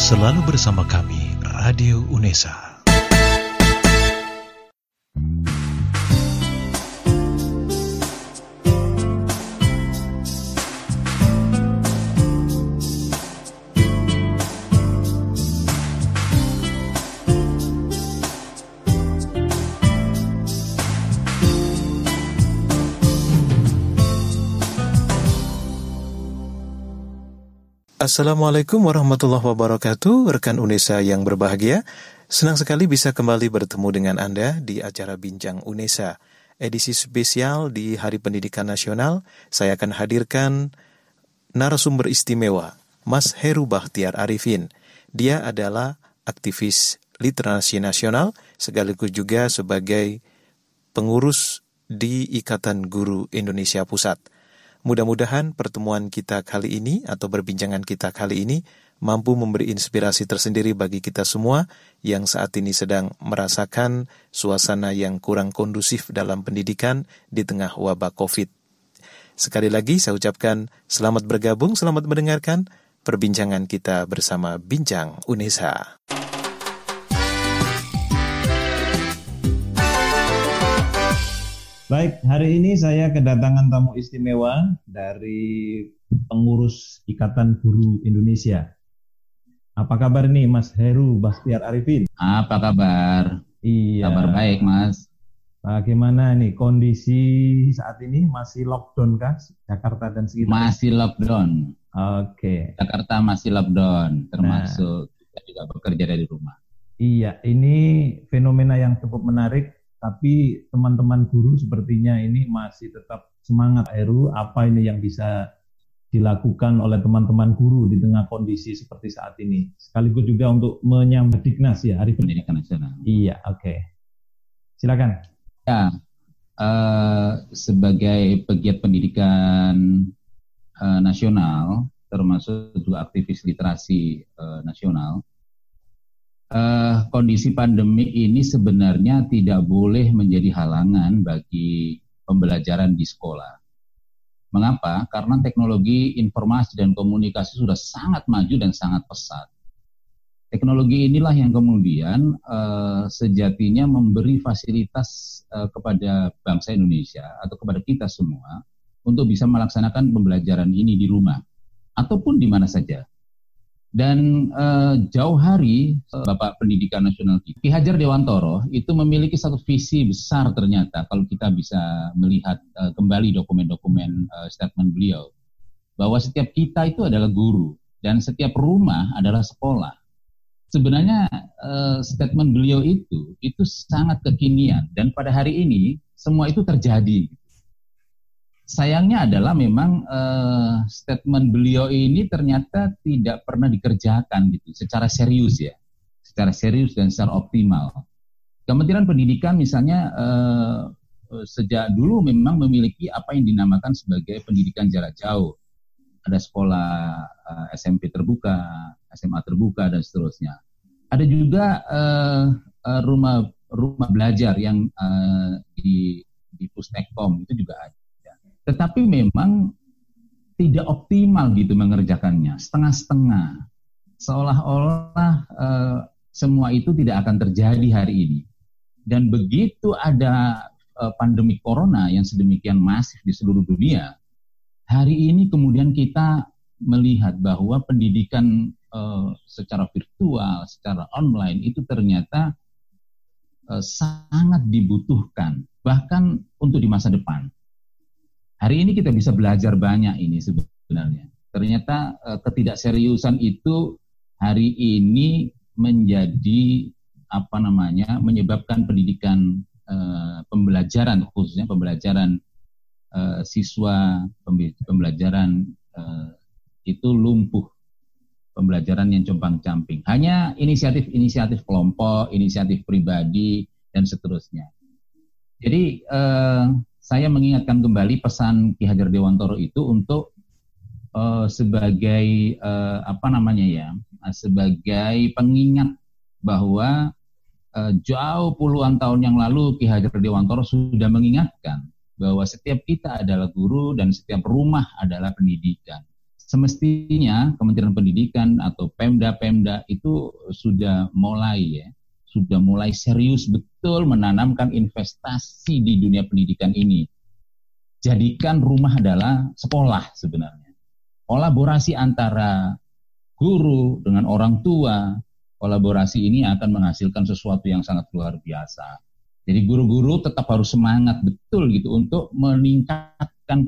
Selalu bersama kami, Radio UNESA. Assalamualaikum warahmatullahi wabarakatuh, rekan UNESA yang berbahagia. Senang sekali bisa kembali bertemu dengan Anda di acara Bincang UNESA. Edisi spesial di Hari Pendidikan Nasional, saya akan hadirkan narasumber istimewa, Mas Heru Bahtiar Arifin. Dia adalah aktivis literasi nasional, sekaligus juga sebagai pengurus di Ikatan Guru Indonesia Pusat. Mudah-mudahan pertemuan kita kali ini atau perbincangan kita kali ini mampu memberi inspirasi tersendiri bagi kita semua yang saat ini sedang merasakan suasana yang kurang kondusif dalam pendidikan di tengah wabah COVID. Sekali lagi saya ucapkan selamat bergabung, selamat mendengarkan perbincangan kita bersama Bincang UNESA. Baik, hari ini saya kedatangan tamu istimewa dari pengurus Ikatan Guru Indonesia. Apa kabar nih Mas Heru Bastiar Arifin? Apa kabar? Iya. Kabar baik Mas. Bagaimana nih kondisi saat ini masih lockdown kah Jakarta dan sekitar? Masih lockdown. Oke. Jakarta masih lockdown, termasuk nah. kita juga bekerja dari rumah. Iya, ini fenomena yang cukup menarik tapi teman-teman guru sepertinya ini masih tetap semangat Eru apa ini yang bisa dilakukan oleh teman-teman guru di tengah kondisi seperti saat ini sekaligus juga untuk menyambut Diknas ya Hari Pendidikan Nasional. Iya, oke. Okay. Silakan. Ya, uh, sebagai pegiat pendidikan uh, nasional termasuk juga aktivis literasi uh, nasional, uh, kondisi pandemi ini sebenarnya tidak boleh menjadi halangan bagi pembelajaran di sekolah. Mengapa? Karena teknologi informasi dan komunikasi sudah sangat maju dan sangat pesat. Teknologi inilah yang kemudian uh, sejatinya memberi fasilitas uh, kepada bangsa Indonesia atau kepada kita semua untuk bisa melaksanakan pembelajaran ini di rumah ataupun di mana saja. Dan uh, jauh hari Bapak Pendidikan Nasional Ki Hajar Dewantoro itu memiliki satu visi besar ternyata kalau kita bisa melihat uh, kembali dokumen-dokumen uh, statement beliau bahwa setiap kita itu adalah guru dan setiap rumah adalah sekolah. Sebenarnya uh, statement beliau itu itu sangat kekinian dan pada hari ini semua itu terjadi sayangnya adalah memang uh, statement beliau ini ternyata tidak pernah dikerjakan gitu secara serius ya, secara serius dan secara optimal. Kementerian Pendidikan misalnya uh, sejak dulu memang memiliki apa yang dinamakan sebagai pendidikan jarak jauh. Ada sekolah uh, SMP terbuka, SMA terbuka dan seterusnya. Ada juga uh, rumah rumah belajar yang uh, di di Pustekkom itu juga ada tetapi memang tidak optimal gitu mengerjakannya, setengah-setengah. Seolah-olah uh, semua itu tidak akan terjadi hari ini. Dan begitu ada uh, pandemi corona yang sedemikian masif di seluruh dunia, hari ini kemudian kita melihat bahwa pendidikan uh, secara virtual, secara online itu ternyata uh, sangat dibutuhkan, bahkan untuk di masa depan. Hari ini kita bisa belajar banyak ini sebenarnya. Ternyata uh, ketidakseriusan itu hari ini menjadi apa namanya menyebabkan pendidikan uh, pembelajaran khususnya pembelajaran uh, siswa pembelajaran uh, itu lumpuh pembelajaran yang compang-camping. Hanya inisiatif-inisiatif kelompok, inisiatif pribadi dan seterusnya. Jadi uh, saya mengingatkan kembali pesan Ki Hajar Dewantoro itu untuk uh, sebagai uh, apa namanya ya, sebagai pengingat bahwa uh, jauh puluhan tahun yang lalu Ki Hajar Dewantoro sudah mengingatkan bahwa setiap kita adalah guru dan setiap rumah adalah pendidikan. semestinya Kementerian Pendidikan atau Pemda-Pemda itu sudah mulai ya, sudah mulai serius betul menanamkan investasi di dunia pendidikan ini. Jadikan rumah adalah sekolah sebenarnya. Kolaborasi antara guru dengan orang tua, kolaborasi ini akan menghasilkan sesuatu yang sangat luar biasa. Jadi guru-guru tetap harus semangat betul gitu untuk meningkatkan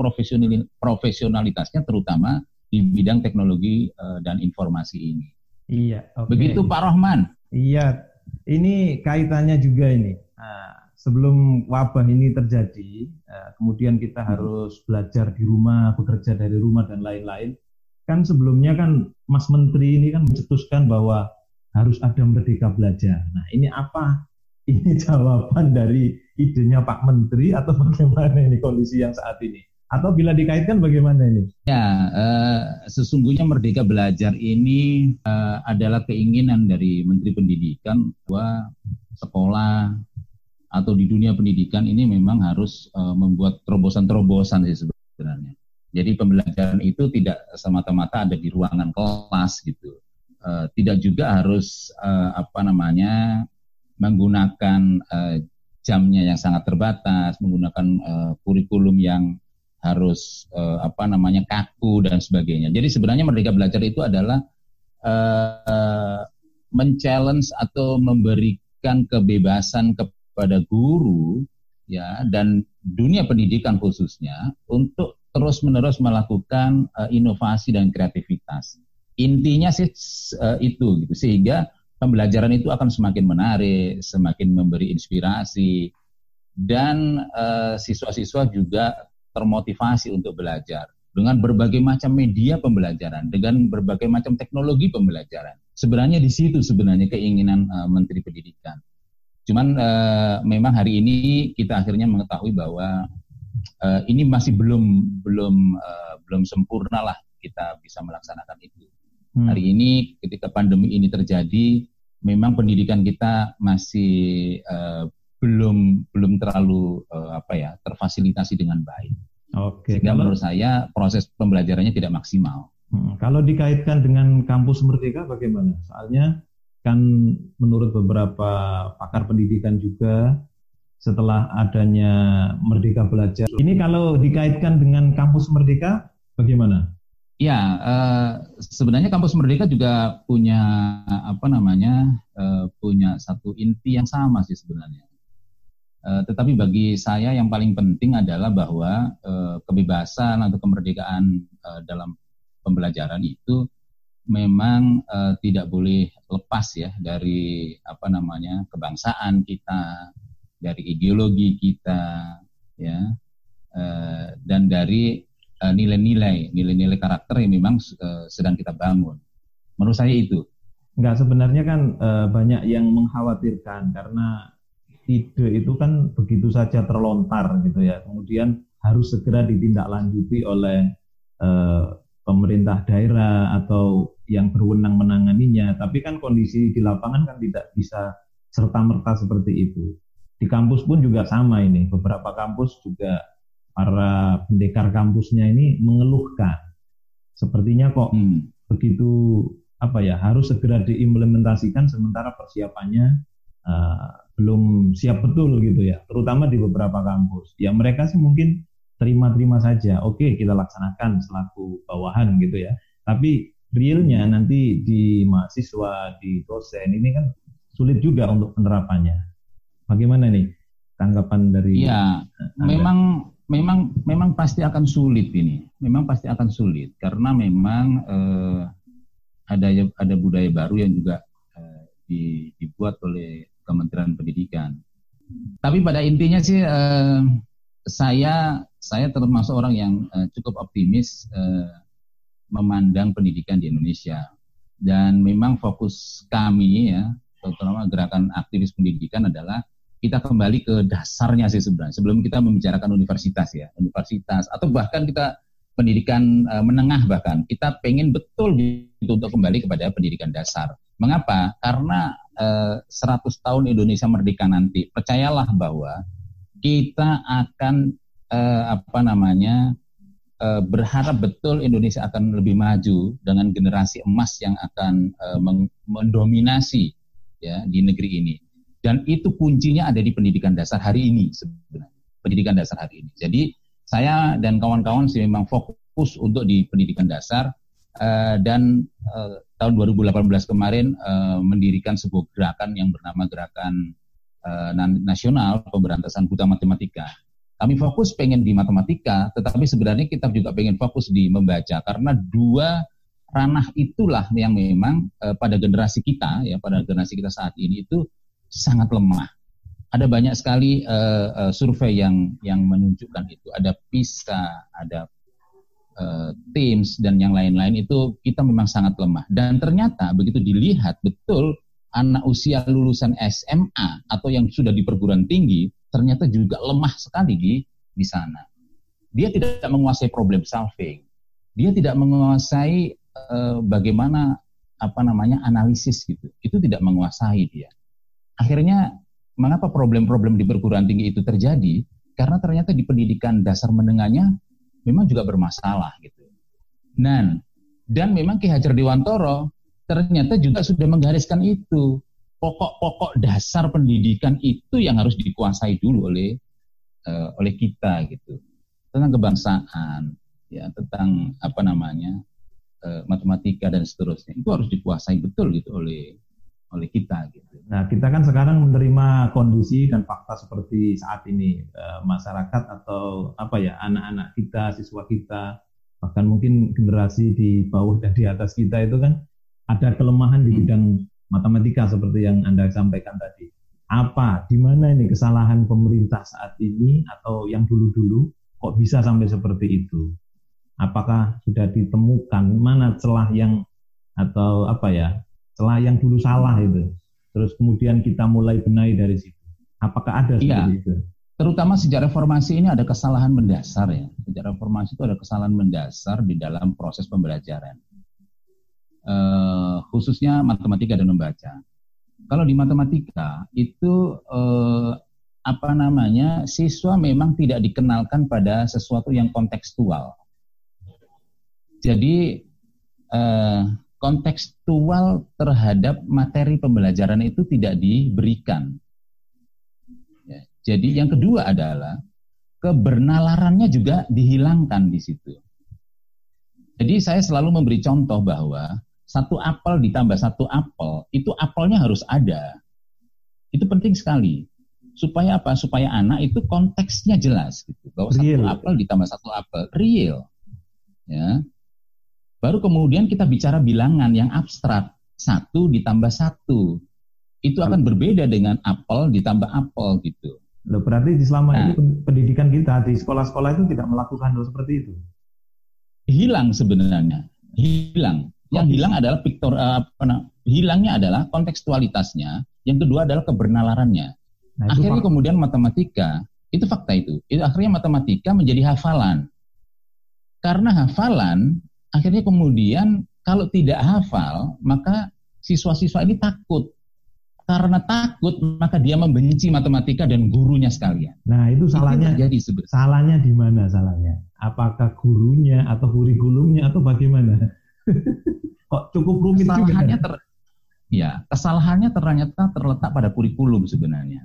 profesionalitasnya terutama di bidang teknologi uh, dan informasi ini. Iya. Okay. Begitu Pak Rohman. Iya. Ini kaitannya juga ini. Nah, sebelum wabah ini terjadi, uh, kemudian kita hmm. harus belajar di rumah, bekerja dari rumah dan lain-lain. Kan sebelumnya kan Mas Menteri ini kan mencetuskan bahwa harus ada merdeka belajar. Nah, ini apa? Ini jawaban dari idenya Pak Menteri atau bagaimana ini kondisi yang saat ini? Atau bila dikaitkan bagaimana ini? Ya, uh, sesungguhnya Merdeka Belajar ini uh, adalah keinginan dari Menteri Pendidikan bahwa sekolah atau di dunia pendidikan ini memang harus uh, membuat terobosan-terobosan sih sebenarnya. Jadi pembelajaran itu tidak semata-mata ada di ruangan kelas gitu. Uh, tidak juga harus uh, apa namanya menggunakan uh, jamnya yang sangat terbatas, menggunakan kurikulum yang harus uh, apa namanya kaku dan sebagainya. Jadi sebenarnya merdeka belajar itu adalah uh, men-challenge atau memberikan kebebasan kepada guru ya dan dunia pendidikan khususnya untuk terus-menerus melakukan uh, inovasi dan kreativitas. Intinya sih uh, itu gitu sehingga pembelajaran itu akan semakin menarik, semakin memberi inspirasi dan siswa-siswa juga termotivasi untuk belajar dengan berbagai macam media pembelajaran, dengan berbagai macam teknologi pembelajaran. Sebenarnya di situ sebenarnya keinginan uh, Menteri Pendidikan. Cuman uh, memang hari ini kita akhirnya mengetahui bahwa uh, ini masih belum belum uh, belum sempurna lah kita bisa melaksanakan itu. Hmm. Hari ini ketika pandemi ini terjadi, memang pendidikan kita masih uh, belum belum terlalu uh, apa ya terfasilitasi dengan baik. Oke. Sehingga kalau, menurut saya proses pembelajarannya tidak maksimal. Hmm, kalau dikaitkan dengan kampus merdeka bagaimana? Soalnya kan menurut beberapa pakar pendidikan juga setelah adanya Merdeka Belajar. Ini kalau dikaitkan dengan kampus Merdeka bagaimana? Ya, uh, sebenarnya kampus Merdeka juga punya apa namanya uh, punya satu inti yang sama sih sebenarnya. Uh, tetapi bagi saya yang paling penting adalah bahwa uh, kebebasan atau kemerdekaan uh, dalam pembelajaran itu memang tidak boleh lepas ya dari apa namanya kebangsaan kita, dari ideologi kita, ya, dan dari nilai-nilai, nilai-nilai karakter yang memang sedang kita bangun. Menurut saya itu. Enggak sebenarnya kan banyak yang mengkhawatirkan karena ide itu kan begitu saja terlontar gitu ya. Kemudian harus segera ditindaklanjuti oleh eh, pemerintah daerah atau yang berwenang menanganinya. Tapi kan kondisi di lapangan kan tidak bisa serta-merta seperti itu. Di kampus pun juga sama ini. Beberapa kampus juga para pendekar kampusnya ini mengeluhkan. Sepertinya kok hmm. begitu apa ya harus segera diimplementasikan sementara persiapannya uh, belum siap betul gitu ya, terutama di beberapa kampus. Ya mereka sih mungkin terima-terima saja, oke kita laksanakan selaku bawahan gitu ya. Tapi realnya nanti di mahasiswa, di dosen ini kan sulit juga untuk penerapannya. Bagaimana nih tanggapan dari? Iya, memang memang memang pasti akan sulit ini. Memang pasti akan sulit karena memang eh, ada ada budaya baru yang juga eh, dibuat oleh Kementerian Pendidikan. Tapi pada intinya sih eh, saya saya termasuk orang yang eh, cukup optimis eh, memandang pendidikan di Indonesia dan memang fokus kami ya terutama gerakan aktivis pendidikan adalah kita kembali ke dasarnya sih sebenarnya sebelum kita membicarakan universitas ya universitas atau bahkan kita pendidikan uh, menengah bahkan kita pengen betul gitu untuk kembali kepada pendidikan dasar. Mengapa? Karena eh, 100 tahun Indonesia merdeka nanti, percayalah bahwa kita akan uh, apa namanya uh, berharap betul Indonesia akan lebih maju dengan generasi emas yang akan mendominasi ya di negeri ini. Dan itu kuncinya ada di pendidikan dasar hari ini sebenarnya. Pendidikan dasar hari ini. Jadi saya dan kawan-kawan sih memang fokus untuk di pendidikan dasar dan tahun 2018 kemarin uh, mendirikan sebuah gerakan yang bernama Gerakan uh, Nasional Pemberantasan Buta Matematika. Kami fokus pengen di matematika, tetapi sebenarnya kita juga pengen fokus di membaca karena dua ranah itulah yang memang uh, pada generasi kita ya pada generasi kita saat ini itu sangat lemah. Ada banyak sekali uh, uh, survei yang yang menunjukkan itu. Ada PISA, ada uh, Teams dan yang lain-lain itu kita memang sangat lemah. Dan ternyata begitu dilihat betul anak usia lulusan SMA atau yang sudah di perguruan tinggi ternyata juga lemah sekali di di sana. Dia tidak menguasai problem solving. Dia tidak menguasai uh, bagaimana apa namanya analisis gitu. Itu tidak menguasai dia. Akhirnya mengapa problem-problem di perguruan tinggi itu terjadi? Karena ternyata di pendidikan dasar menengahnya memang juga bermasalah gitu. Dan dan memang Ki Hajar Dewantoro ternyata juga sudah menggariskan itu. Pokok-pokok dasar pendidikan itu yang harus dikuasai dulu oleh uh, oleh kita gitu. Tentang kebangsaan ya tentang apa namanya uh, matematika dan seterusnya. Itu harus dikuasai betul gitu oleh oleh kita gitu. Nah kita kan sekarang menerima kondisi dan fakta seperti saat ini uh, masyarakat atau apa ya anak-anak kita siswa kita bahkan mungkin generasi di bawah dan di atas kita itu kan ada kelemahan di hmm. bidang matematika seperti yang Anda sampaikan tadi. Apa, di mana ini kesalahan pemerintah saat ini atau yang dulu-dulu kok bisa sampai seperti itu? Apakah sudah ditemukan mana celah yang atau apa ya, celah yang dulu salah itu? Terus kemudian kita mulai benahi dari situ. Apakah ada seperti itu? Terutama sejak reformasi ini ada kesalahan mendasar ya. Sejak reformasi itu ada kesalahan mendasar di dalam proses pembelajaran uh, khususnya matematika dan membaca. Kalau di matematika itu uh, apa namanya siswa memang tidak dikenalkan pada sesuatu yang kontekstual. Jadi uh, kontekstual terhadap materi pembelajaran itu tidak diberikan. Ya, jadi yang kedua adalah kebernalannya juga dihilangkan di situ. Jadi saya selalu memberi contoh bahwa satu apel ditambah satu apel, itu apelnya harus ada. Itu penting sekali. Supaya apa? Supaya anak itu konteksnya jelas gitu. Bahwa real. satu apel ditambah satu apel, real. Ya. Baru kemudian kita bicara bilangan yang abstrak. Satu ditambah satu. Itu akan berbeda dengan apel ditambah apel gitu. Loh, berarti di selama nah, ini pendidikan kita di sekolah-sekolah itu tidak melakukan hal seperti itu? Hilang sebenarnya. Hilang. Yang hilang adalah piktor uh, apa, hilangnya adalah kontekstualitasnya, yang kedua adalah kebernalannya. Nah, akhirnya fakta. kemudian matematika itu fakta itu. Itu akhirnya matematika menjadi hafalan. Karena hafalan akhirnya kemudian kalau tidak hafal maka siswa-siswa ini takut. Karena takut maka dia membenci matematika dan gurunya sekalian. Nah, itu salahnya. Jadi salahnya di mana salahnya? Apakah gurunya atau kurikulumnya atau bagaimana? Kok cukup rumit kesalahannya juga. Ter, ya, kesalahannya ternyata terletak pada kurikulum sebenarnya.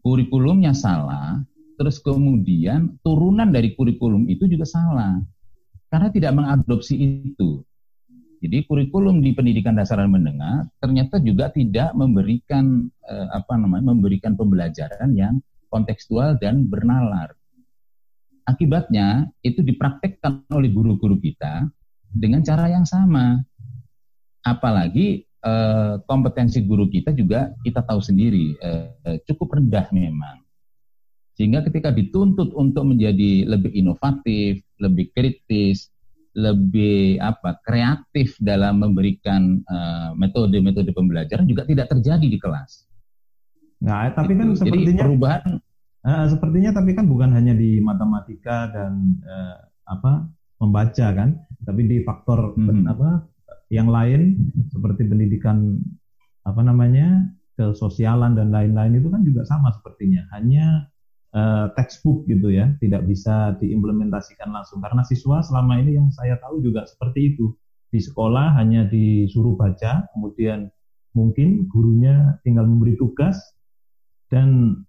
Kurikulumnya salah, terus kemudian turunan dari kurikulum itu juga salah. Karena tidak mengadopsi itu. Jadi kurikulum di pendidikan dasar dan menengah ternyata juga tidak memberikan eh, apa namanya memberikan pembelajaran yang kontekstual dan bernalar. Akibatnya itu dipraktekkan oleh guru-guru kita dengan cara yang sama. Apalagi eh, kompetensi guru kita juga kita tahu sendiri eh, cukup rendah memang. Sehingga ketika dituntut untuk menjadi lebih inovatif, lebih kritis, lebih apa kreatif dalam memberikan eh, metode-metode uh, pembelajaran juga tidak terjadi di kelas. Nah, tapi kan Jadi sepertinya perubahan uh, sepertinya tapi kan bukan hanya di matematika dan uh, apa membaca kan, tapi di faktor hmm. apa yang lain seperti pendidikan apa namanya kesosialan dan lain-lain itu kan juga sama sepertinya. Hanya uh, textbook gitu ya, tidak bisa diimplementasikan langsung. Karena siswa selama ini yang saya tahu juga seperti itu. Di sekolah hanya disuruh baca, kemudian mungkin gurunya tinggal memberi tugas dan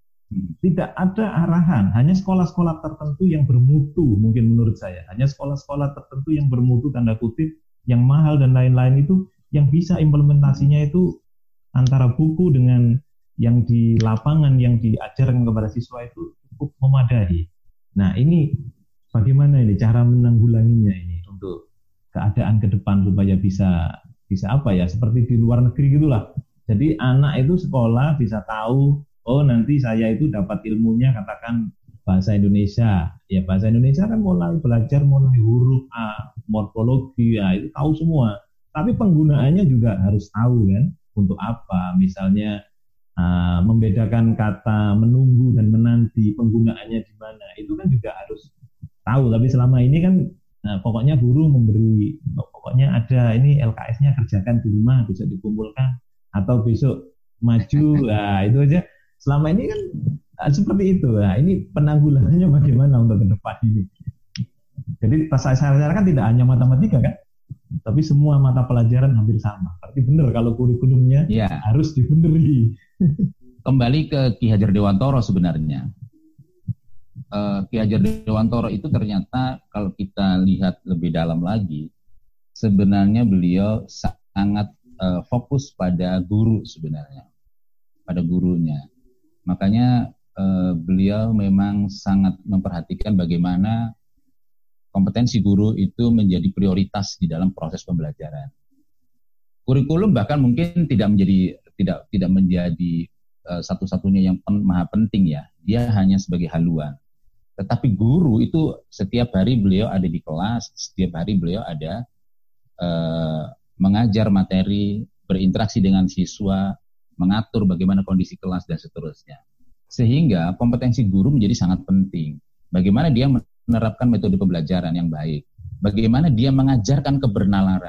tidak ada arahan, hanya sekolah-sekolah tertentu yang bermutu mungkin menurut saya, hanya sekolah-sekolah tertentu yang bermutu tanda kutip yang mahal dan lain-lain itu yang bisa implementasinya itu antara buku dengan yang di lapangan yang diajarkan kepada siswa itu cukup memadai. Nah ini bagaimana ini cara menanggulanginya ini untuk keadaan ke depan supaya bisa bisa apa ya seperti di luar negeri gitulah. Jadi anak itu sekolah bisa tahu oh nanti saya itu dapat ilmunya katakan bahasa Indonesia. Ya bahasa Indonesia kan mulai belajar mulai huruf A, morfologi ya itu tahu semua. Tapi penggunaannya juga harus tahu kan untuk apa. Misalnya uh, membedakan kata menunggu dan menanti penggunaannya di mana itu kan juga harus tahu tapi selama ini kan nah, pokoknya guru memberi pokoknya ada ini LKS-nya kerjakan di rumah bisa dikumpulkan atau besok maju nah itu aja selama ini kan nah, seperti itu nah ini penanggulangannya bagaimana untuk ke depan ini jadi pas saya saya kan tidak hanya matematika kan tapi semua mata pelajaran hampir sama. Tapi benar kalau kurikulumnya ya. harus dibeneri. Kembali ke Ki Hajar Dewantoro sebenarnya. Uh, Ki Hajar Dewantoro itu ternyata kalau kita lihat lebih dalam lagi, sebenarnya beliau sangat uh, fokus pada guru sebenarnya, pada gurunya. Makanya uh, beliau memang sangat memperhatikan bagaimana kompetensi guru itu menjadi prioritas di dalam proses pembelajaran. Kurikulum bahkan mungkin tidak menjadi tidak tidak menjadi uh, satu-satunya yang pen, maha penting ya. Dia hanya sebagai haluan. Tetapi guru itu setiap hari beliau ada di kelas, setiap hari beliau ada uh, mengajar materi, berinteraksi dengan siswa, mengatur bagaimana kondisi kelas dan seterusnya. Sehingga kompetensi guru menjadi sangat penting. Bagaimana dia menerapkan metode pembelajaran yang baik. Bagaimana dia mengajarkan kebernalan,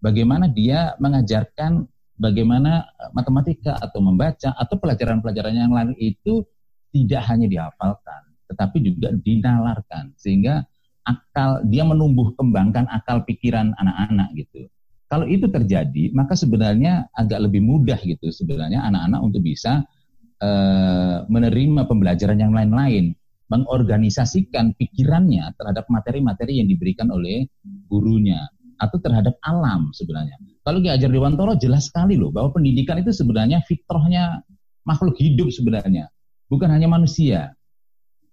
Bagaimana dia mengajarkan bagaimana eh, matematika atau membaca atau pelajaran-pelajaran yang lain itu tidak hanya dihafalkan, tetapi juga dinalarkan sehingga akal dia menumbuh kembangkan akal pikiran anak-anak gitu. Kalau itu terjadi, maka sebenarnya agak lebih mudah gitu sebenarnya anak-anak untuk bisa uh, menerima pembelajaran yang lain-lain mengorganisasikan pikirannya terhadap materi-materi yang diberikan oleh gurunya atau terhadap alam sebenarnya. Kalau Ki Hajar Dewantoro jelas sekali loh bahwa pendidikan itu sebenarnya fitrahnya makhluk hidup sebenarnya, bukan hanya manusia.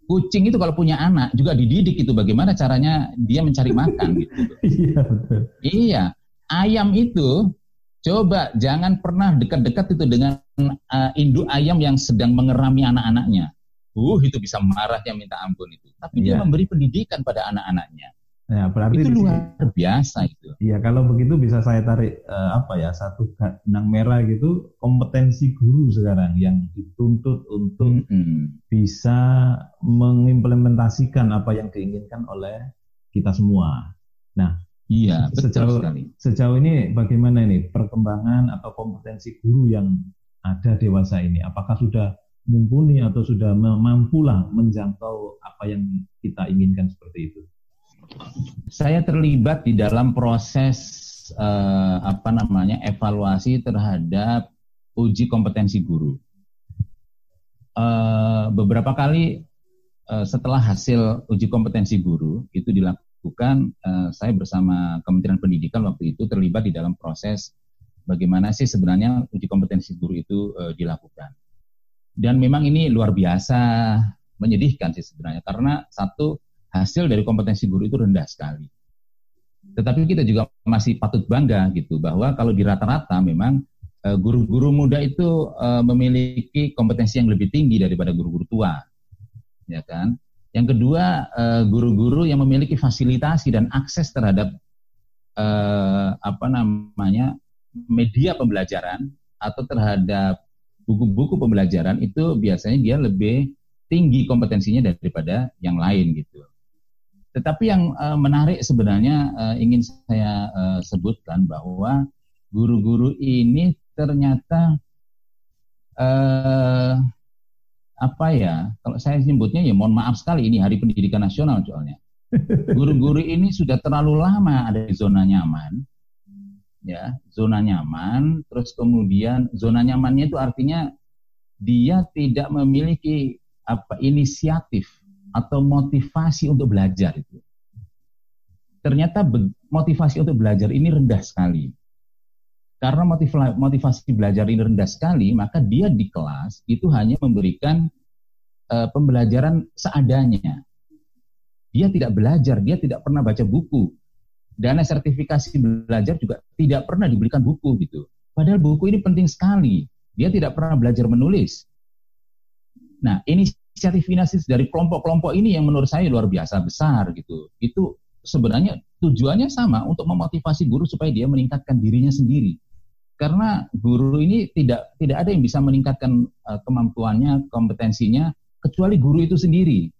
Kucing itu kalau punya anak juga dididik itu bagaimana caranya dia mencari makan gitu. iya betul. Iya, ayam itu coba jangan pernah dekat-dekat itu dengan uh, induk ayam yang sedang mengerami anak-anaknya uh itu bisa marahnya minta ampun itu. Tapi yeah. dia iya. memberi pendidikan pada anak-anaknya. Ya, berarti itu luar biasa itu. Iya, kalau begitu bisa saya tarik uh, apa ya satu benang merah gitu kompetensi guru sekarang yang dituntut untuk mm -hmm. bisa mengimplementasikan apa yang diinginkan oleh kita semua. Nah, iya betul sejauh, sekali. Sejauh ini bagaimana ini perkembangan atau kompetensi guru yang ada dewasa ini? Apakah sudah mumpuni atau sudah mampulah menjangkau apa yang kita inginkan seperti itu? Saya terlibat di dalam proses eh, apa namanya evaluasi terhadap uji kompetensi guru. Eh, beberapa kali eh, setelah hasil uji kompetensi guru itu dilakukan, eh, saya bersama Kementerian Pendidikan waktu itu terlibat di dalam proses bagaimana sih sebenarnya uji kompetensi guru itu eh, dilakukan dan memang ini luar biasa menyedihkan sih sebenarnya karena satu hasil dari kompetensi guru itu rendah sekali. Tetapi kita juga masih patut bangga gitu bahwa kalau di rata-rata memang eh, guru-guru muda itu uh, memiliki kompetensi yang lebih tinggi daripada guru-guru tua, ya kan? Yang kedua, uh, guru-guru yang memiliki fasilitasi dan akses terhadap apa namanya media pembelajaran atau terhadap buku-buku pembelajaran itu biasanya dia lebih tinggi kompetensinya daripada yang lain gitu. Tetapi yang uh, menarik sebenarnya uh, ingin saya uh, sebutkan bahwa guru-guru ini ternyata uh, apa ya kalau saya sebutnya ya mohon maaf sekali ini hari pendidikan nasional soalnya. Guru-guru ini sudah terlalu lama ada di zona nyaman ya zona nyaman terus kemudian zona nyamannya itu artinya dia tidak memiliki apa inisiatif atau motivasi untuk belajar itu ternyata motivasi untuk belajar ini rendah sekali karena motivasi belajar ini rendah sekali, maka dia di kelas itu hanya memberikan uh, pembelajaran seadanya. Dia tidak belajar, dia tidak pernah baca buku. Dana sertifikasi belajar juga tidak pernah diberikan buku gitu. Padahal buku ini penting sekali. Dia tidak pernah belajar menulis. Nah, inisiatif inisiatif dari kelompok-kelompok ini yang menurut saya luar biasa besar gitu. Itu sebenarnya tujuannya sama untuk memotivasi guru supaya dia meningkatkan dirinya sendiri karena guru ini tidak tidak ada yang bisa meningkatkan uh, kemampuannya, kompetensinya kecuali guru itu sendiri.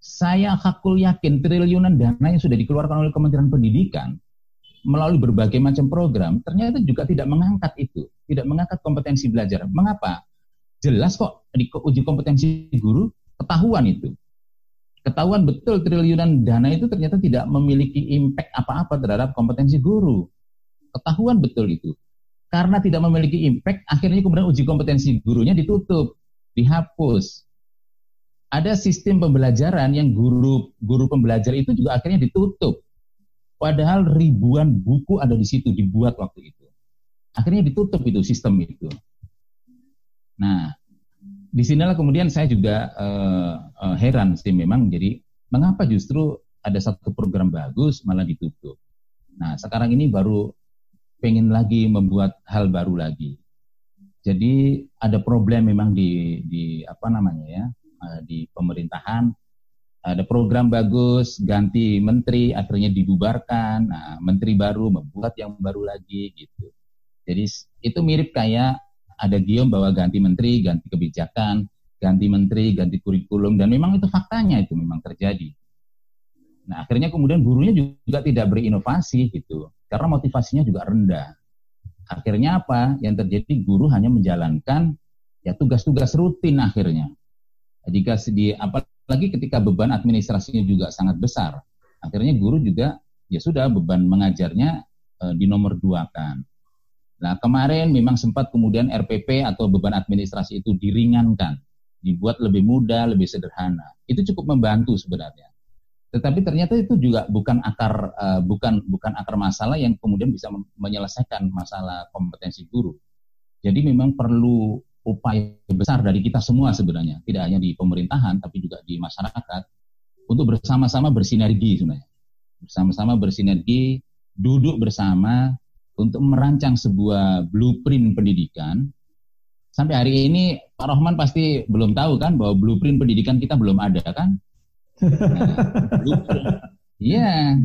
Saya hakul yakin triliunan dana yang sudah dikeluarkan oleh Kementerian Pendidikan melalui berbagai macam program ternyata juga tidak mengangkat itu, tidak mengangkat kompetensi belajar. Mengapa? Jelas kok di uji kompetensi guru ketahuan itu. Ketahuan betul triliunan dana itu ternyata tidak memiliki impact apa-apa terhadap kompetensi guru. Ketahuan betul itu karena tidak memiliki impact, akhirnya kemudian uji kompetensi gurunya ditutup, dihapus. Ada sistem pembelajaran yang guru guru pembelajar itu juga akhirnya ditutup. Padahal ribuan buku ada di situ dibuat waktu itu. Akhirnya ditutup itu sistem itu. Nah, di sinilah kemudian saya juga uh, uh, heran sih memang jadi mengapa justru ada satu program bagus malah ditutup. Nah, sekarang ini baru pengen lagi membuat hal baru lagi. Jadi ada problem memang di di apa namanya ya eh, di pemerintahan ada program bagus ganti menteri akhirnya dibubarkan nah, menteri baru membuat yang baru lagi gitu jadi itu mirip kayak ada gium bahwa ganti menteri ganti kebijakan ganti menteri ganti kurikulum dan memang itu faktanya itu memang terjadi nah akhirnya kemudian gurunya juga tidak berinovasi gitu karena motivasinya juga rendah. Akhirnya apa? Yang terjadi guru hanya menjalankan ya tugas-tugas rutin akhirnya. Jika di apalagi ketika beban administrasinya juga sangat besar, akhirnya guru juga ya sudah beban mengajarnya e, di nomor dua kan. Nah kemarin memang sempat kemudian RPP atau beban administrasi itu diringankan, dibuat lebih mudah, lebih sederhana. Itu cukup membantu sebenarnya. Tetapi ternyata itu juga bukan akar uh, bukan bukan akar masalah yang kemudian bisa menyelesaikan masalah kompetensi guru. Jadi memang perlu upaya besar dari kita semua sebenarnya, tidak hanya di pemerintahan tapi juga di masyarakat untuk bersama-sama bersinergi sebenarnya. Bersama-sama bersinergi, duduk bersama untuk merancang sebuah blueprint pendidikan. Sampai hari ini Pak Rohman pasti belum tahu kan bahwa blueprint pendidikan kita belum ada kan? Iya.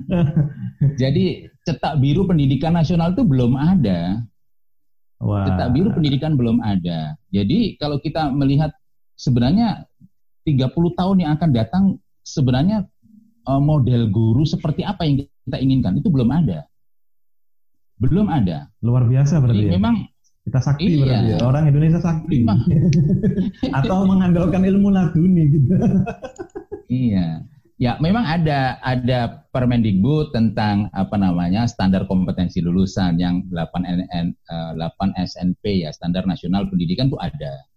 Jadi cetak biru pendidikan nasional itu belum ada. Wah. Cetak biru pendidikan belum ada. Jadi kalau kita melihat sebenarnya 30 tahun yang akan datang sebenarnya eh, model guru seperti apa yang kita inginkan itu belum ada. Belum ada. Luar biasa berarti. Jadi, ya? Memang kita sakti iya. berarti ya. Orang Indonesia sakti. Atau mengandalkan ilmu laduni gitu. Iya. Ya, memang ada ada Permendikbud tentang apa namanya standar kompetensi lulusan yang 8 NN, 8 SNP ya, standar nasional pendidikan itu ada.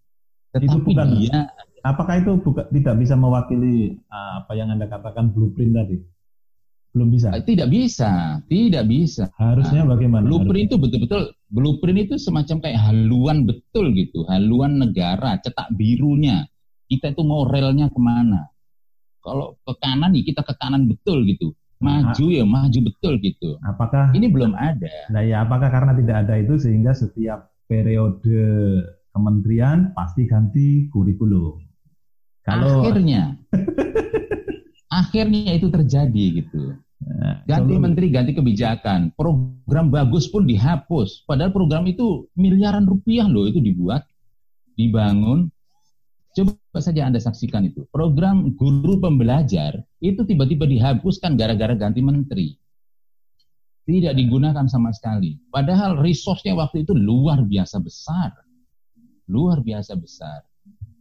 Tetapi itu bukan, dia apakah itu buka, tidak bisa mewakili uh, apa yang Anda katakan blueprint tadi? Belum bisa. Eh, tidak bisa, tidak bisa. Harusnya nah, bagaimana? Blueprint itu betul-betul blueprint itu semacam kayak haluan betul gitu, haluan negara, cetak birunya. Kita itu mau relnya ke mana? Kalau ke kanan ya kita ke kanan betul gitu. Maju ya maju betul gitu. Apakah ini belum ada? Nah ya apakah karena tidak ada itu sehingga setiap periode kementerian pasti ganti kurikulum. Kalau akhirnya akhirnya itu terjadi gitu. Nah, ganti menteri, ganti kebijakan, program bagus pun dihapus. Padahal program itu miliaran rupiah loh itu dibuat, dibangun, Coba saja Anda saksikan itu. Program guru pembelajar itu tiba-tiba dihapuskan gara-gara ganti menteri. Tidak digunakan sama sekali. Padahal resource-nya waktu itu luar biasa besar. Luar biasa besar.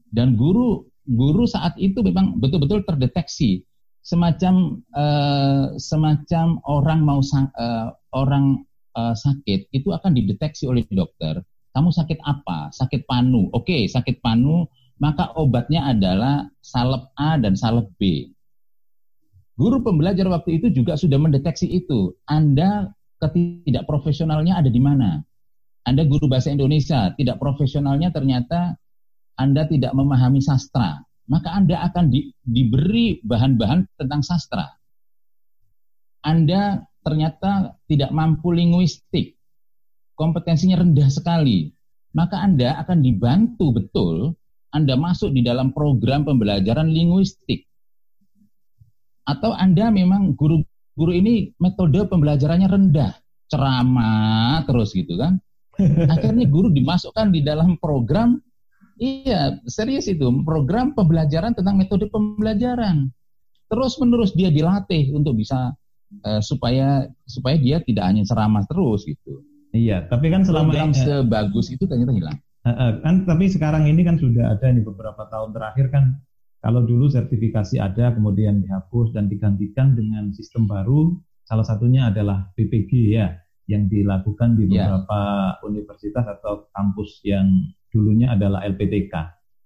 Dan guru guru saat itu memang betul-betul terdeteksi semacam uh, semacam orang mau uh, orang uh, sakit itu akan dideteksi oleh dokter. Kamu sakit apa? Sakit panu. Oke, sakit panu, maka obatnya adalah salep A dan salep B. Guru pembelajar waktu itu juga sudah mendeteksi itu. Anda ketidak profesionalnya ada di mana? Anda guru bahasa Indonesia, tidak profesionalnya ternyata Anda tidak memahami sastra maka Anda akan di, diberi bahan-bahan tentang sastra. Anda ternyata tidak mampu linguistik, kompetensinya rendah sekali, maka Anda akan dibantu betul Anda masuk di dalam program pembelajaran linguistik. Atau Anda memang guru-guru ini metode pembelajarannya rendah, ceramah terus gitu kan. Akhirnya guru dimasukkan di dalam program Iya, serius itu. Program pembelajaran tentang metode pembelajaran. Terus menerus dia dilatih untuk bisa uh, supaya supaya dia tidak hanya ceramah terus gitu. Iya, tapi kan selama program ini, sebagus itu ternyata hilang. Uh, uh, kan tapi sekarang ini kan sudah ada nih beberapa tahun terakhir kan kalau dulu sertifikasi ada kemudian dihapus dan digantikan dengan sistem baru salah satunya adalah PPG ya yang dilakukan di iya. beberapa yeah. universitas atau kampus yang dulunya adalah LPTK.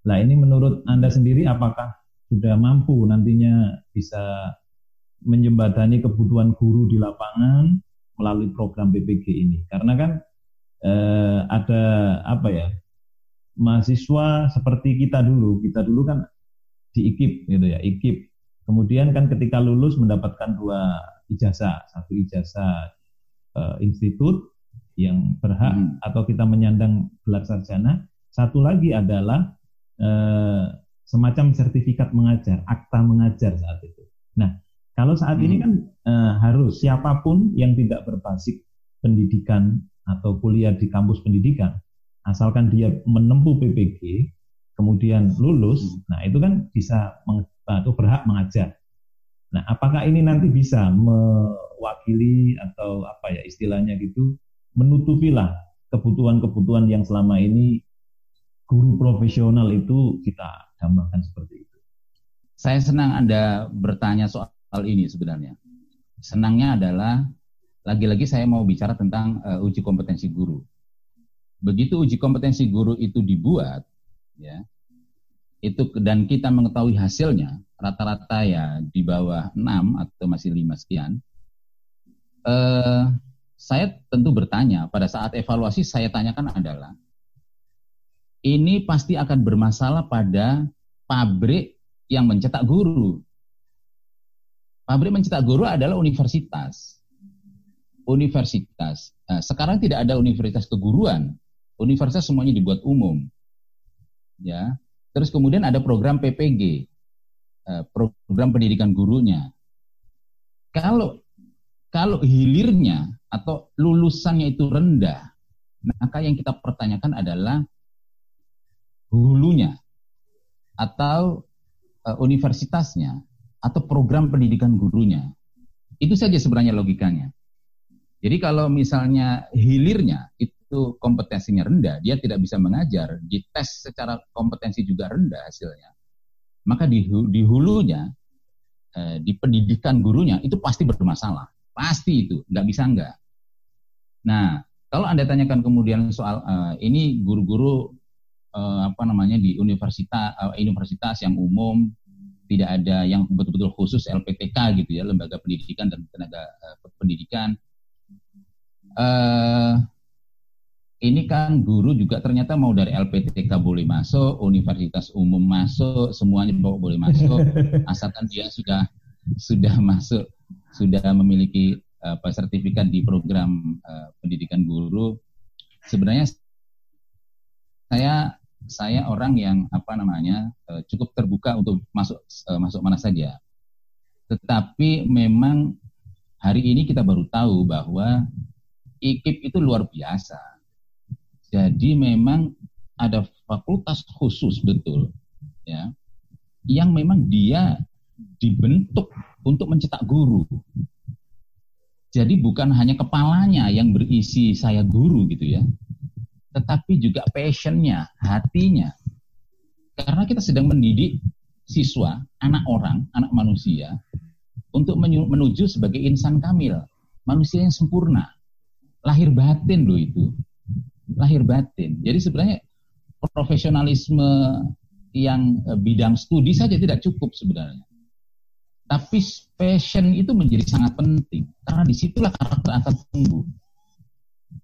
Nah ini menurut Anda sendiri apakah sudah mampu nantinya bisa menjembatani kebutuhan guru di lapangan melalui program BPG ini? Karena kan eh, ada apa ya mahasiswa seperti kita dulu, kita dulu kan di IKIP gitu ya, IKIP. Kemudian kan ketika lulus mendapatkan dua ijazah, satu ijazah eh, institut yang berhak hmm. atau kita menyandang gelar sarjana, satu lagi adalah eh, semacam sertifikat mengajar, akta mengajar saat itu. Nah, kalau saat hmm. ini kan eh, harus siapa pun yang tidak berbasis pendidikan atau kuliah di kampus pendidikan, asalkan dia menempuh PPG, kemudian lulus, hmm. nah itu kan bisa atau berhak mengajar. Nah, apakah ini nanti bisa mewakili atau apa ya istilahnya gitu, menutupilah kebutuhan-kebutuhan yang selama ini guru profesional itu kita gambarkan seperti itu. Saya senang Anda bertanya soal ini sebenarnya. Senangnya adalah lagi-lagi saya mau bicara tentang uh, uji kompetensi guru. Begitu uji kompetensi guru itu dibuat, ya, itu dan kita mengetahui hasilnya rata-rata ya di bawah 6 atau masih 5 sekian. Uh, saya tentu bertanya pada saat evaluasi saya tanyakan adalah ini pasti akan bermasalah pada pabrik yang mencetak guru. Pabrik mencetak guru adalah universitas. Universitas. Nah, sekarang tidak ada universitas keguruan. Universitas semuanya dibuat umum. Ya. Terus kemudian ada program PPG, eh, program pendidikan gurunya. Kalau kalau hilirnya atau lulusannya itu rendah, maka yang kita pertanyakan adalah hulunya atau uh, universitasnya atau program pendidikan gurunya. Itu saja sebenarnya logikanya. Jadi kalau misalnya hilirnya itu kompetensinya rendah, dia tidak bisa mengajar, dites secara kompetensi juga rendah hasilnya. Maka di, di hulunya, eh, di pendidikan gurunya itu pasti bermasalah. Pasti itu, nggak bisa nggak. Nah, kalau Anda tanyakan kemudian soal eh, ini guru-guru uh, apa namanya di universitas uh, universitas yang umum tidak ada yang betul-betul khusus LPTK gitu ya lembaga pendidikan dan tenaga uh, pendidikan uh, ini kan guru juga ternyata mau dari LPTK boleh masuk, universitas umum masuk, semuanya boleh masuk, asalkan dia sudah sudah masuk, sudah memiliki apa sertifikat di program uh, pendidikan guru. Sebenarnya saya saya orang yang apa namanya eh, cukup terbuka untuk masuk eh, masuk mana saja. Tetapi memang hari ini kita baru tahu bahwa IKIP itu luar biasa. Jadi memang ada fakultas khusus betul ya yang memang dia dibentuk untuk mencetak guru. Jadi bukan hanya kepalanya yang berisi saya guru gitu ya, tetapi juga passionnya, hatinya. Karena kita sedang mendidik siswa, anak orang, anak manusia untuk menuju sebagai insan kamil, manusia yang sempurna. Lahir batin loh itu. Lahir batin. Jadi sebenarnya profesionalisme yang eh, bidang studi saja tidak cukup sebenarnya. Tapi passion itu menjadi sangat penting karena di situlah karakter akan tumbuh.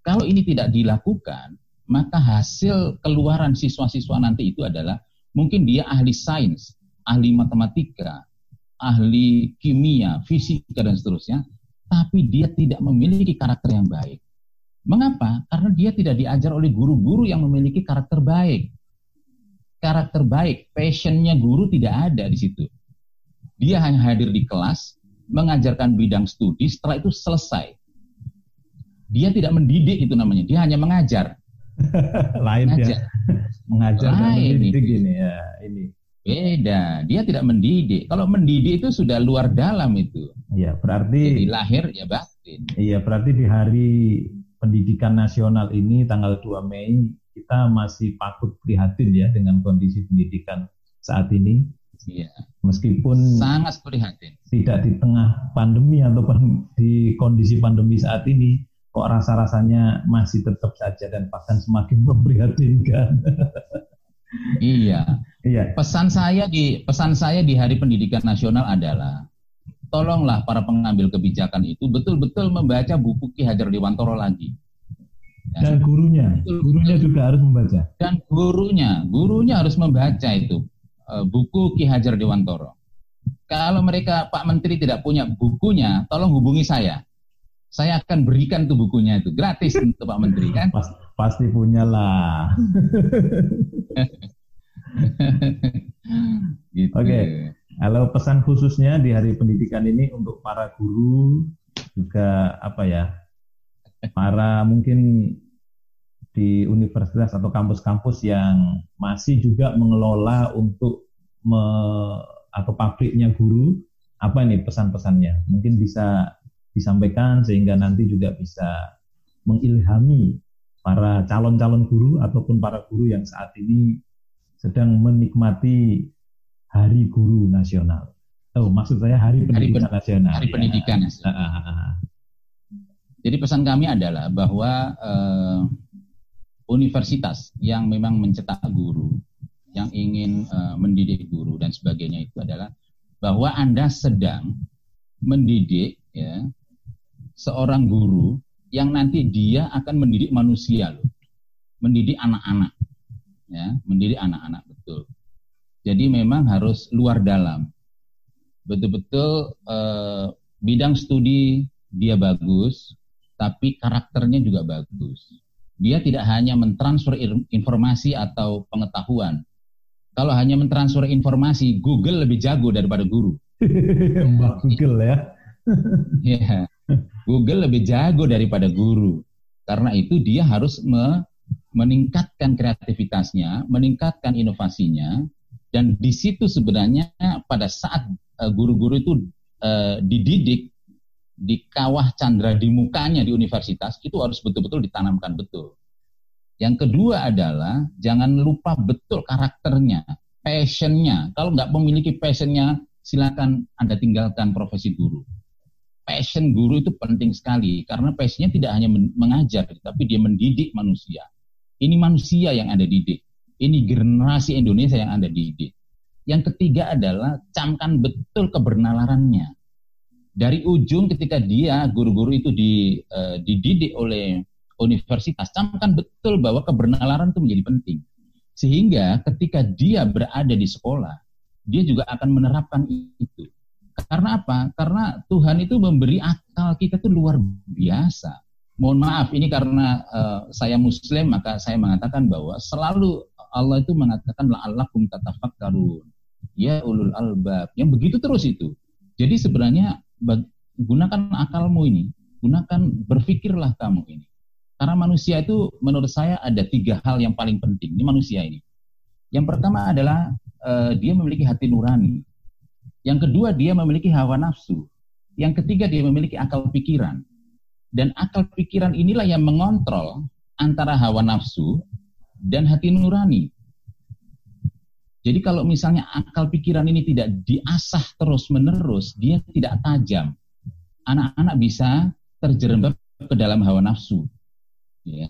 Kalau ini tidak dilakukan, maka hasil keluaran siswa-siswa nanti itu adalah mungkin dia ahli sains, ahli matematika, ahli kimia, fisika dan seterusnya, tapi dia tidak memiliki karakter yang baik. Mengapa? Karena dia tidak diajar oleh guru-guru yang memiliki karakter baik. Karakter baik, passionnya guru tidak ada di situ. Dia hanya hadir di kelas, mengajarkan bidang studi, setelah itu selesai. Dia tidak mendidik itu namanya, dia hanya mengajar. Lain ya. Mengajar Lain dan mendidik ini ya, ini. Beda, dia tidak mendidik. Kalau mendidik itu sudah luar dalam itu. Iya, berarti Jadi lahir ya batin. Iya, berarti di hari pendidikan nasional ini tanggal 2 Mei kita masih patut prihatin ya dengan kondisi pendidikan saat ini. Iya. Meskipun sangat prihatin. Tidak di tengah pandemi ataupun di kondisi pandemi saat ini, kok rasa-rasanya masih tetap saja dan bahkan semakin memprihatinkan. iya. Iya. Pesan saya di pesan saya di Hari Pendidikan Nasional adalah tolonglah para pengambil kebijakan itu betul-betul membaca buku Ki Hajar Dewantoro lagi. Ya. Dan gurunya, gurunya juga harus membaca. Dan gurunya, gurunya harus membaca itu uh, buku Ki Hajar Dewantoro. Kalau mereka Pak Menteri tidak punya bukunya, tolong hubungi saya. Saya akan berikan tuh bukunya itu gratis untuk Pak Menteri kan? Pas, pasti punya lah. gitu. Oke. Okay. Kalau pesan khususnya di Hari Pendidikan ini untuk para guru juga apa ya? Para mungkin di universitas atau kampus-kampus yang masih juga mengelola untuk me, atau pabriknya guru, apa ini pesan-pesannya? Mungkin bisa disampaikan sehingga nanti juga bisa mengilhami para calon-calon guru ataupun para guru yang saat ini sedang menikmati Hari Guru Nasional. Oh, maksud saya Hari Pendidikan hari Nasional. Hari ya. Pendidikan Nasional. Ah, ah, ah, Jadi pesan kami adalah bahwa uh, universitas yang memang mencetak guru, yang ingin uh, mendidik guru dan sebagainya itu adalah bahwa Anda sedang mendidik ya seorang guru yang nanti dia akan mendidik manusia loh. Mendidik anak-anak. Ya, mendidik anak-anak betul. Jadi memang harus luar dalam. Betul-betul eh, bidang studi dia bagus, tapi karakternya juga bagus. Dia tidak hanya mentransfer informasi atau pengetahuan. Kalau hanya mentransfer informasi, Google lebih jago daripada guru. Mbak Google ya. ya. Google lebih jago daripada guru. Karena itu dia harus me meningkatkan kreativitasnya, meningkatkan inovasinya, dan di situ sebenarnya pada saat eh, guru-guru itu uh, dididik di kawah candra di mukanya di universitas itu harus betul-betul ditanamkan betul. Yang kedua adalah jangan lupa betul karakternya, passionnya. Kalau nggak memiliki passionnya, silakan Anda tinggalkan profesi guru. Passion guru itu penting sekali karena passionnya tidak hanya mengajar, tapi dia mendidik manusia. Ini manusia yang Anda didik. Ini generasi Indonesia yang Anda didik. Yang ketiga adalah camkan betul kebernalannya. Dari ujung ketika dia guru-guru itu di, uh, dididik oleh universitas, camkan betul bahwa kebernalan itu menjadi penting. Sehingga ketika dia berada di sekolah, dia juga akan menerapkan itu. Karena apa? Karena Tuhan itu memberi akal kita itu luar biasa. Mohon maaf, ini karena uh, saya Muslim, maka saya mengatakan bahwa selalu Allah itu mengatakan la'allakum tatafakkarun. Ya ulul albab. Yang begitu terus itu. Jadi sebenarnya gunakan akalmu ini. Gunakan berpikirlah kamu ini. Karena manusia itu menurut saya ada tiga hal yang paling penting. Ini manusia ini. Yang pertama adalah uh, dia memiliki hati nurani. Yang kedua dia memiliki hawa nafsu. Yang ketiga dia memiliki akal pikiran. Dan akal pikiran inilah yang mengontrol antara hawa nafsu dan hati nurani. Jadi kalau misalnya akal pikiran ini tidak diasah terus-menerus, dia tidak tajam. Anak-anak bisa terjerembab ke dalam hawa nafsu. Ya,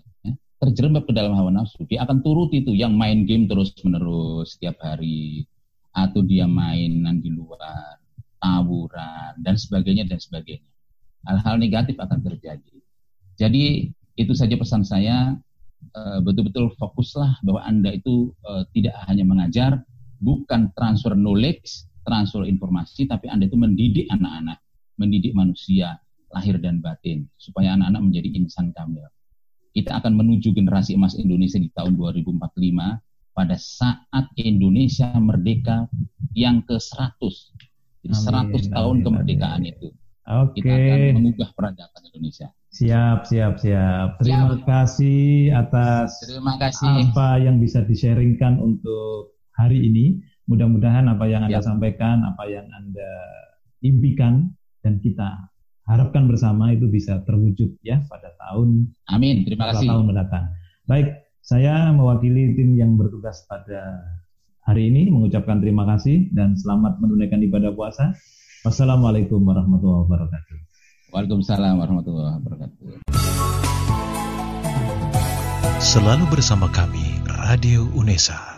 terjerembab ke dalam hawa nafsu. Dia akan turut itu yang main game terus-menerus setiap hari atau dia mainan di luar, tawuran dan sebagainya dan sebagainya. Hal-hal negatif akan terjadi. Jadi itu saja pesan saya Eh, betul-betul fokuslah bahwa Anda itu uh, tidak hanya mengajar, bukan transfer knowledge, transfer informasi, tapi Anda itu mendidik anak-anak, mendidik manusia, lahir dan batin, supaya anak-anak menjadi insan kamil. Kita akan menuju generasi emas Indonesia di tahun 2045 pada saat Indonesia merdeka yang ke-100. Jadi amin, 100 tahun amin, kemerdekaan amin. itu. Okay. Kita akan mengubah peradaban Indonesia. Siap, siap, siap. Terima siap. kasih atas Terima kasih. apa yang bisa di-sharingkan untuk hari ini. Mudah-mudahan apa yang Anda siap. sampaikan, apa yang Anda impikan dan kita harapkan bersama itu bisa terwujud ya pada tahun Amin. Terima kasih. tahun mendatang. Baik, saya mewakili tim yang bertugas pada hari ini mengucapkan terima kasih dan selamat menunaikan ibadah puasa. Wassalamualaikum warahmatullahi wabarakatuh. Waalaikumsalam warahmatullahi wabarakatuh. Selalu bersama kami, Radio UNESA.